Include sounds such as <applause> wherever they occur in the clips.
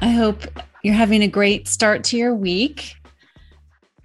I hope you're having a great start to your week.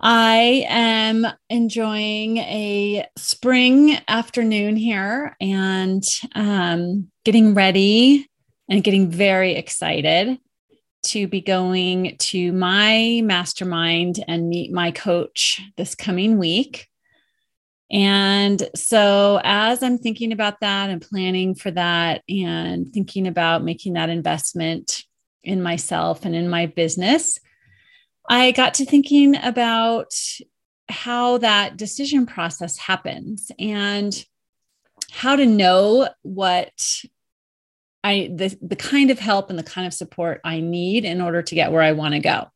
I am enjoying a spring afternoon here and um, getting ready and getting very excited to be going to my mastermind and meet my coach this coming week. And so, as I'm thinking about that and planning for that and thinking about making that investment in myself and in my business, I got to thinking about how that decision process happens and how to know what I the, the kind of help and the kind of support I need in order to get where I want to go.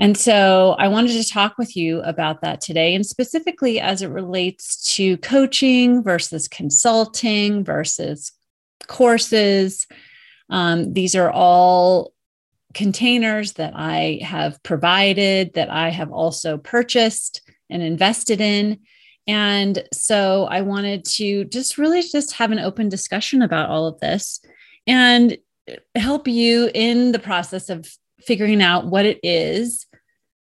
And so I wanted to talk with you about that today, and specifically as it relates to coaching versus consulting versus courses um, these are all containers that I have provided, that I have also purchased and invested in. And so I wanted to just really just have an open discussion about all of this and help you in the process of figuring out what it is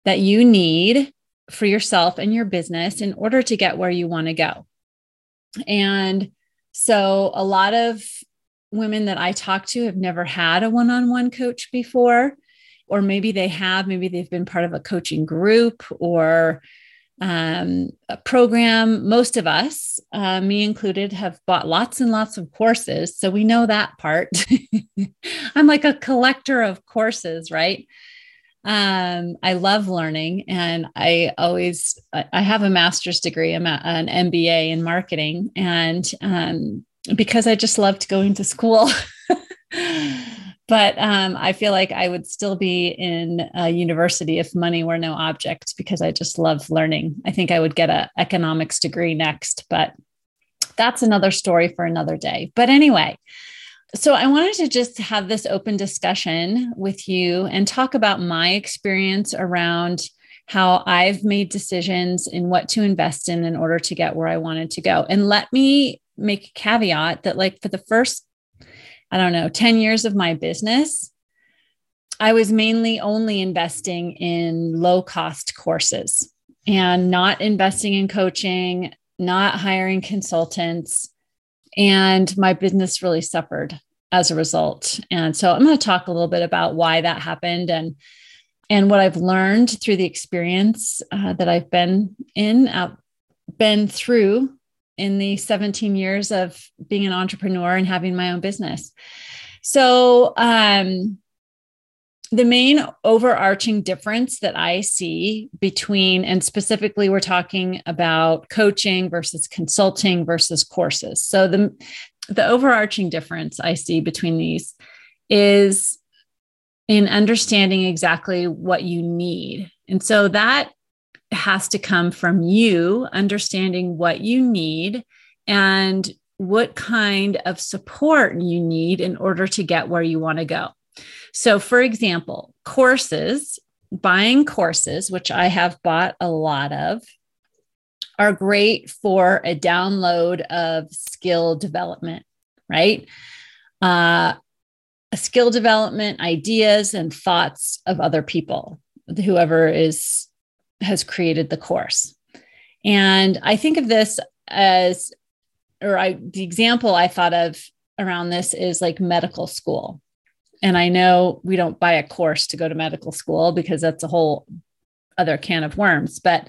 that you need for yourself and your business in order to get where you want to go. And so a lot of women that I talk to have never had a one on one coach before, or maybe they have, maybe they've been part of a coaching group or um, a program. Most of us, uh, me included, have bought lots and lots of courses. So we know that part. <laughs> I'm like a collector of courses, right? Um, I love learning and I always, I have a master's degree, I'm an MBA in marketing. And um, because I just loved going to school. <laughs> but um, I feel like I would still be in a university if money were no object because I just love learning. I think I would get an economics degree next, but that's another story for another day. But anyway, so I wanted to just have this open discussion with you and talk about my experience around how I've made decisions in what to invest in in order to get where I wanted to go. And let me make a caveat that like for the first i don't know 10 years of my business i was mainly only investing in low cost courses and not investing in coaching not hiring consultants and my business really suffered as a result. And so i'm going to talk a little bit about why that happened and and what i've learned through the experience uh, that i've been in uh, been through in the 17 years of being an entrepreneur and having my own business. So, um, the main overarching difference that I see between, and specifically, we're talking about coaching versus consulting versus courses. So, the, the overarching difference I see between these is in understanding exactly what you need. And so that has to come from you understanding what you need and what kind of support you need in order to get where you want to go. So, for example, courses, buying courses, which I have bought a lot of, are great for a download of skill development, right? Uh, skill development, ideas, and thoughts of other people, whoever is has created the course. And I think of this as, or I, the example I thought of around this is like medical school. And I know we don't buy a course to go to medical school because that's a whole other can of worms. But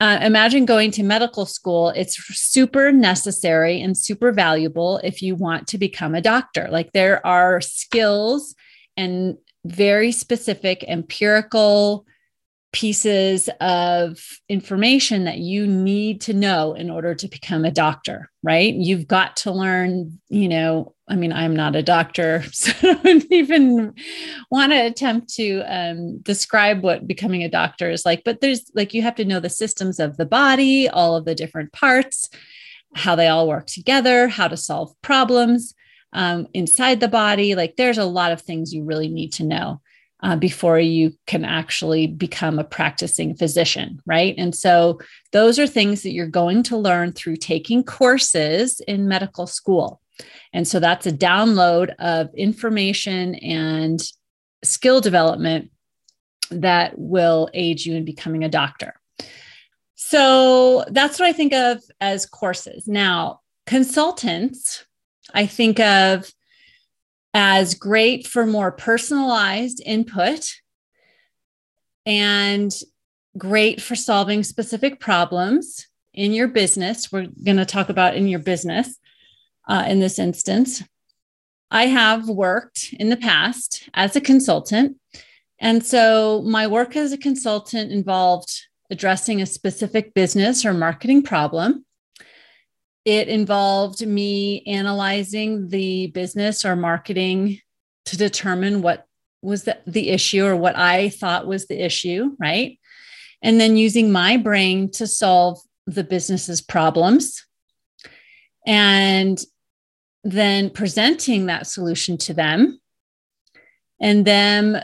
uh, imagine going to medical school. It's super necessary and super valuable if you want to become a doctor. Like there are skills and very specific empirical pieces of information that you need to know in order to become a doctor, right? You've got to learn, you know, I mean, I'm not a doctor, <laughs> so I don't even want to attempt to um, describe what becoming a doctor is like. But there's like, you have to know the systems of the body, all of the different parts, how they all work together, how to solve problems um, inside the body. Like, there's a lot of things you really need to know uh, before you can actually become a practicing physician, right? And so those are things that you're going to learn through taking courses in medical school. And so that's a download of information and skill development that will aid you in becoming a doctor. So that's what I think of as courses. Now, consultants, I think of as great for more personalized input and great for solving specific problems in your business. We're going to talk about in your business uh, in this instance. I have worked in the past as a consultant. And so my work as a consultant involved addressing a specific business or marketing problem it involved me analyzing the business or marketing to determine what was the, the issue or what I thought was the issue, right? And then using my brain to solve the business's problems. And then presenting that solution to them and them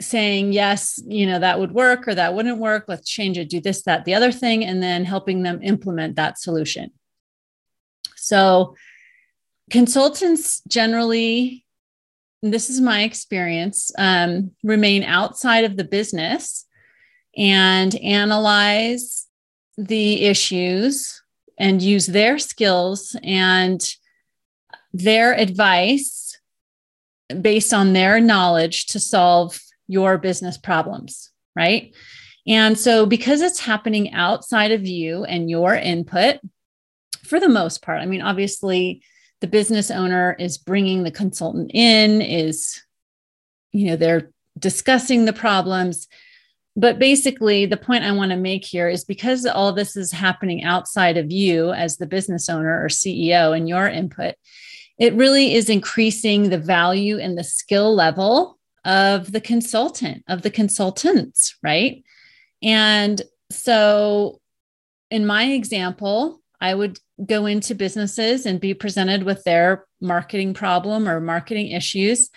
saying yes you know that would work or that wouldn't work. Let's change it do this that the other thing and then helping them implement that solution. So consultants generally this is my experience um, remain outside of the business and analyze the issues and use their skills and their advice based on their knowledge to solve your business problems, right? And so, because it's happening outside of you and your input, for the most part, I mean, obviously, the business owner is bringing the consultant in, is, you know, they're discussing the problems. But basically, the point I want to make here is because all this is happening outside of you as the business owner or CEO and your input, it really is increasing the value and the skill level of the consultant, of the consultants, right? And so, in my example, I would go into businesses and be presented with their marketing problem or marketing issues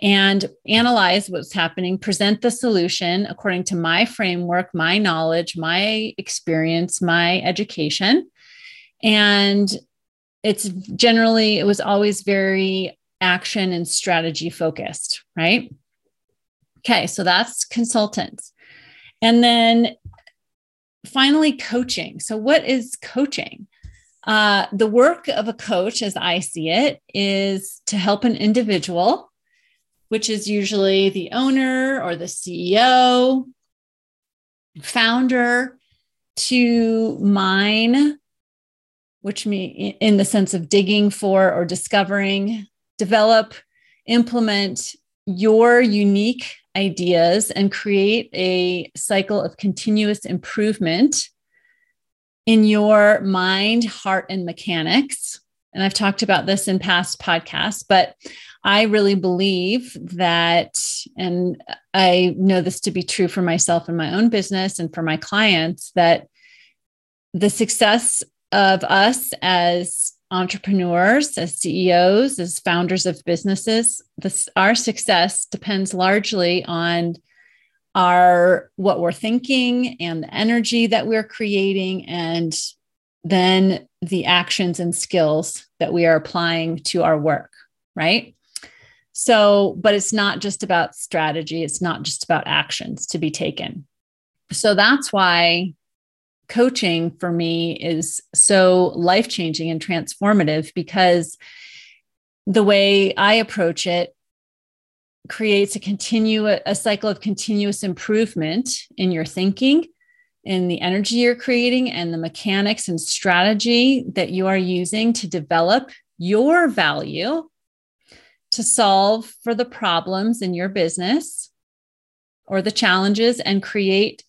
and analyze what's happening, present the solution according to my framework, my knowledge, my experience, my education. And it's generally, it was always very action and strategy focused, right? Okay, so that's consultants. And then finally, coaching. So, what is coaching? Uh, the work of a coach, as I see it, is to help an individual, which is usually the owner or the CEO, founder, to mine, which mean in the sense of digging for or discovering, develop, implement your unique ideas and create a cycle of continuous improvement in your mind, heart, and mechanics. And I've talked about this in past podcasts, but I really believe that, and I know this to be true for myself in my own business and for my clients, that the success of us as entrepreneurs, as CEOs, as founders of businesses, this, our success depends largely on our what we're thinking and the energy that we're creating and then the actions and skills that we are applying to our work, right? So, but it's not just about strategy, it's not just about actions to be taken. So that's why coaching for me is so life changing and transformative because the way I approach it creates a continue a cycle of continuous improvement in your thinking in the energy you're creating and the mechanics and strategy that you are using to develop your value to solve for the problems in your business or the challenges and create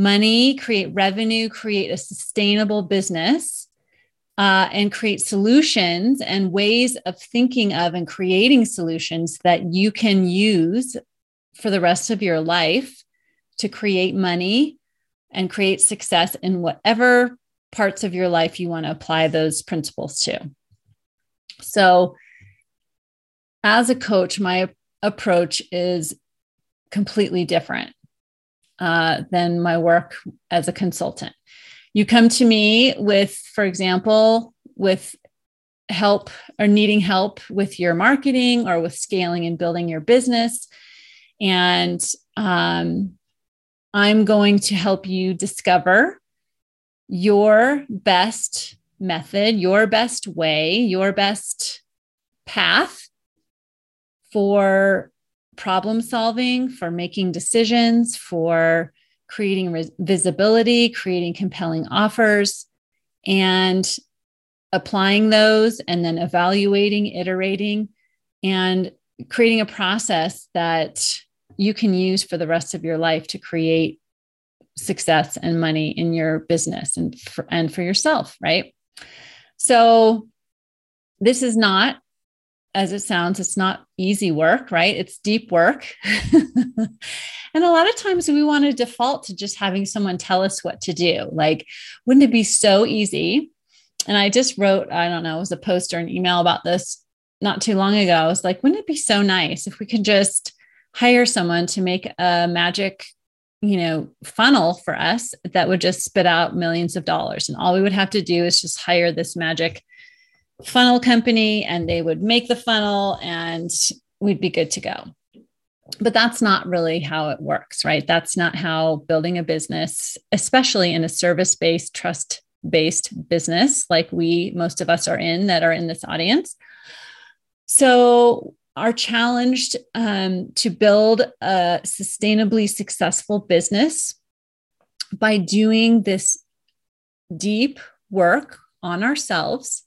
money, create revenue, create a sustainable business, uh, and create solutions and ways of thinking of and creating solutions that you can use for the rest of your life to create money and create success in whatever parts of your life you want to apply those principles to. So, as a coach, my approach is completely different uh, than my work as a consultant. You come to me with, for example, with help or needing help with your marketing or with scaling and building your business. And um, I'm going to help you discover your best method, your best way, your best path for problem solving, for making decisions, for creating res- visibility, creating compelling offers, and applying those, and then evaluating, iterating, and creating a process that you can use for the rest of your life to create success and money in your business and for, and for yourself, right? So this is not as it sounds, it's not easy work, right? It's deep work. <laughs> and a lot of times we want to default to just having someone tell us what to do. Like, wouldn't it be so easy? And I just wrote, I don't know, it was a post or an email about this not too long ago. I was like, wouldn't it be so nice if we could just hire someone to make a magic, you know, funnel for us that would just spit out millions of dollars? And all we would have to do is just hire this magic funnel company and they would make the funnel and we'd be good to go. But that's not really how it works, right? That's not how building a business, especially in a service based, trust based business like we, most of us are in that are in this audience. So, are challenged um, to build a sustainably successful business by doing this deep work on ourselves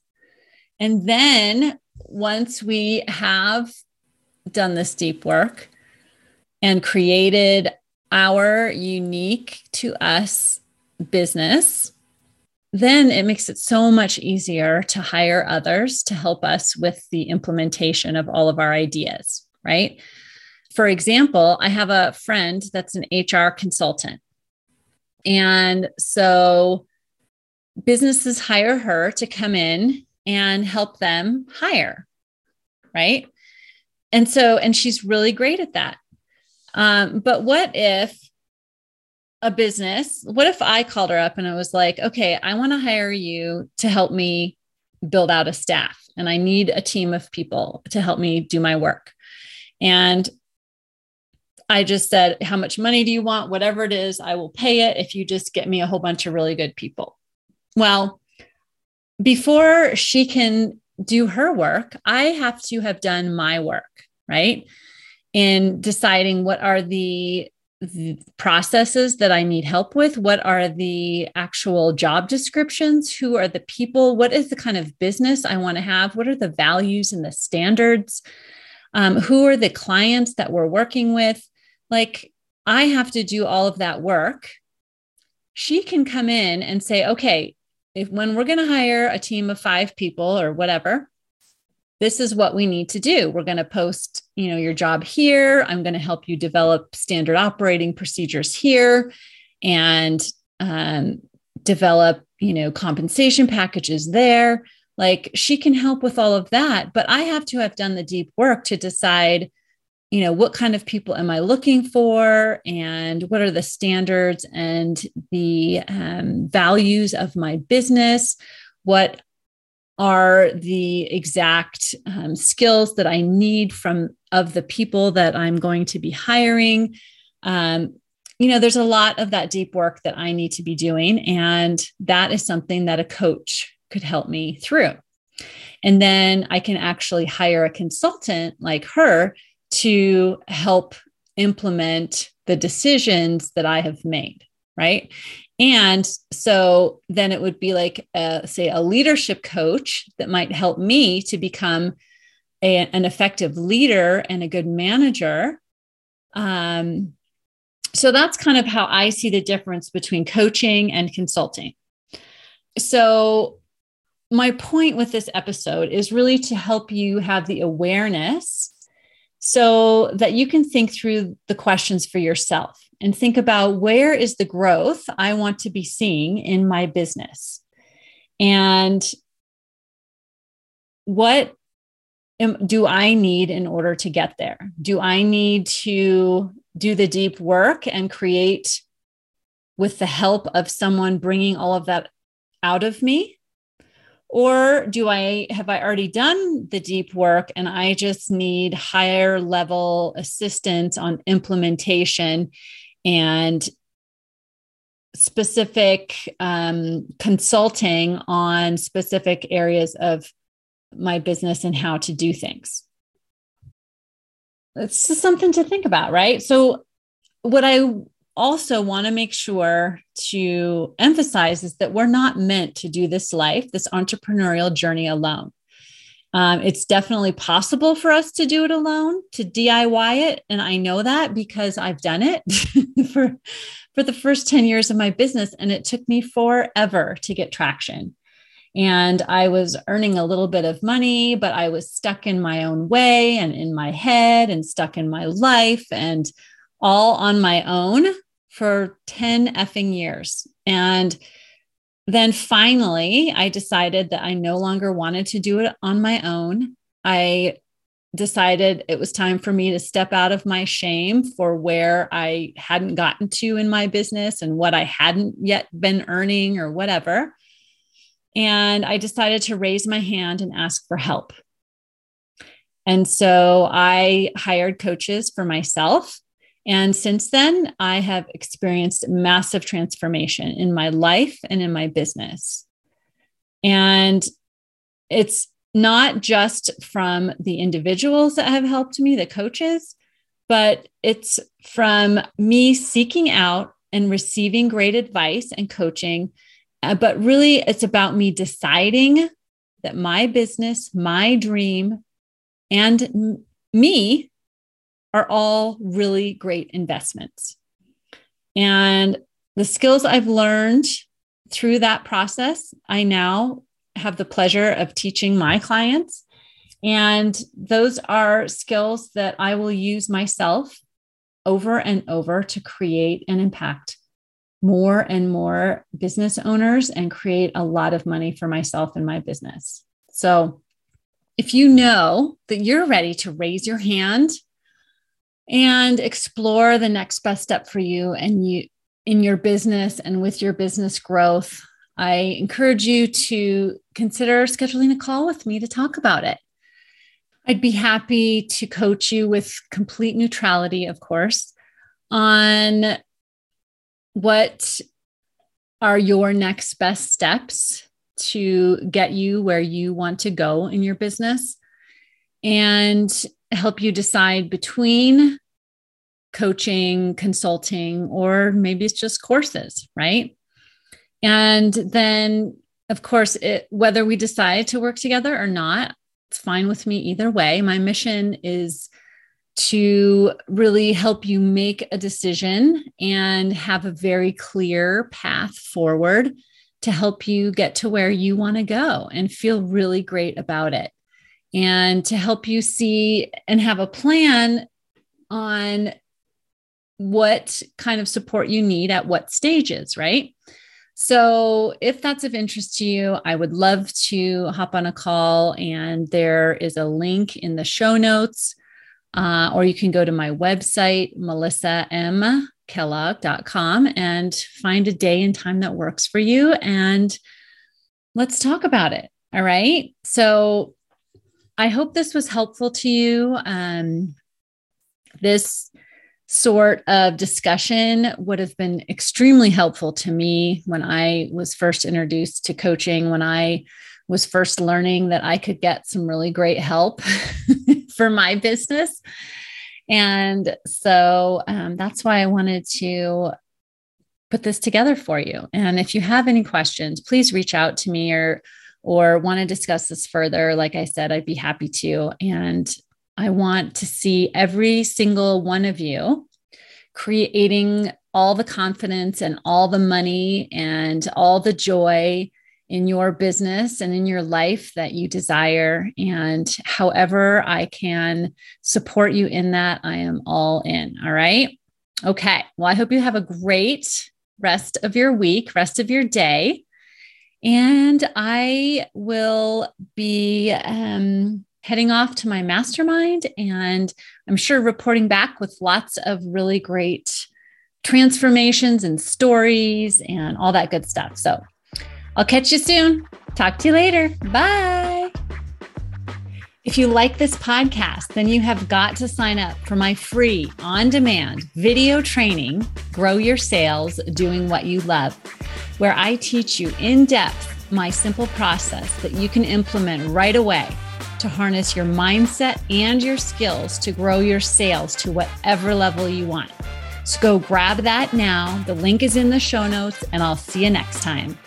and then once we have done this deep work and created our unique to us business, then it makes it so much easier to hire others to help us with the implementation of all of our ideas, right? For example, I have a friend that's an HR consultant. And so businesses hire her to come in and help them hire. Right. And so, and she's really great at that. Um, but what if a business, what if I called her up and I was like, okay, I want to hire you to help me build out a staff and I need a team of people to help me do my work. And I just said, How much money do you want? Whatever it is, I will pay it if you just get me a whole bunch of really good people. Well, before she can do her work, I have to have done my work, right? In deciding what are the, the, processes that I need help with, what are the actual job descriptions, who are the people, what is the kind of business I want to have, what are the values and the standards, um, who are the clients that we're working with. Like, I have to do all of that work. She can come in and say, okay, if when we're going to hire a team of five people or whatever this is what we need to do. We're going to post you know your job here. I'm going to help you develop standard operating procedures here and um, develop you know compensation packages there. Like she can help with all of that but i have to have done the deep work to decide you know what kind of people am i looking for? And what are the standards and the um, values of my business? What are the exact um, skills that i need from of the people that i'm going to be hiring? Um, you know there's a lot of that deep work that i need to be doing and that is something that a coach could help me through. And then i can actually hire a consultant like her to help implement the decisions that I have made. Right. And so then it would be like, a, say, a leadership coach that might help me to become a, an effective leader and a good manager. Um, So that's kind of how I see the difference between coaching and consulting. So, my point with this episode is really to help you have the awareness so that you can think through the questions for yourself and think about where is the growth I want to be seeing in my business and what am, do I need in order to get there? Do I need to do the deep work and create with the help of someone bringing all of that out of me? Or do I have I already done the deep work and I just need higher level assistance on implementation and specific um, consulting on specific areas of my business and how to do things. It's just something to think about, right? So, what I also want to make sure to emphasize is that we're not meant to do this life, this entrepreneurial journey alone. Um, it's definitely possible for us to do it alone, to DIY it. And I know that because I've done it <laughs> for, for the first 10 years of my business. And it took me forever to get traction. And I was earning a little bit of money, but I was stuck in my own way and in my head and stuck in my life and all on my own for 10 effing years. And then finally, I decided that I no longer wanted to do it on my own. I decided it was time for me to step out of my shame for where I hadn't gotten to in my business and what I hadn't yet been earning or whatever. And I decided to raise my hand and ask for help. And so I hired coaches for myself. And since then, I have experienced massive transformation in my life and in my business. And it's not just from the individuals that have helped me, the coaches, but it's from me seeking out and receiving great advice and coaching. Uh, but really, it's about me deciding that my business, my dream, and m- me are all really great investments. And the skills I've learned through that process, I now have the pleasure of teaching my clients. And those are skills that I will use myself over and over to create and impact more and more business owners and create a lot of money for myself and my business. So, if you know that you're ready to raise your hand and explore the next best step for you and you in your business and with your business growth, I encourage you to consider scheduling a call with me to talk about it. I'd be happy to coach you with complete neutrality, of course, on what are your next best steps to get you where you want to go in your business and help you decide between coaching, consulting, or maybe it's just courses, right? And then, of course, it, whether we decide to work together or not, it's fine with me either way. My mission is to really help you make a decision and have a very clear path forward to help you get to where you want to go and feel really great about it. And to help you see and have a plan on what kind of support you need at what stages, right? So, if that's of interest to you, I would love to hop on a call, and there is a link in the show notes, uh, or you can go to my website, melissamkellogg.com, and find a day and time that works for you. And let's talk about it. All right. So, I hope this was helpful to you. Um, this sort of discussion would have been extremely helpful to me when I was first introduced to coaching, when I was first learning that I could get some really great help <laughs> for my business. And so um, that's why I wanted to put this together for you. And if you have any questions, please reach out to me or or want to discuss this further. Like I said, I'd be happy to. And I want to see every single one of you creating all the confidence and all the money and all the joy in your business and in your life that you desire. And however I can support you in that, I am all in. All right. Okay. Well, I hope you have a great rest of your week, rest of your day. And I will be um, heading off to my mastermind and I'm sure reporting back with lots of really great transformations and stories and all that good stuff. So I'll catch you soon. Talk to you later. Bye. If you like this podcast, then you have got to sign up for my free on demand video training, Grow Your Sales Doing What You Love, where I teach you in depth my simple process that you can implement right away to harness your mindset and your skills to grow your sales to whatever level you want. So go grab that now. The link is in the show notes, and I'll see you next time.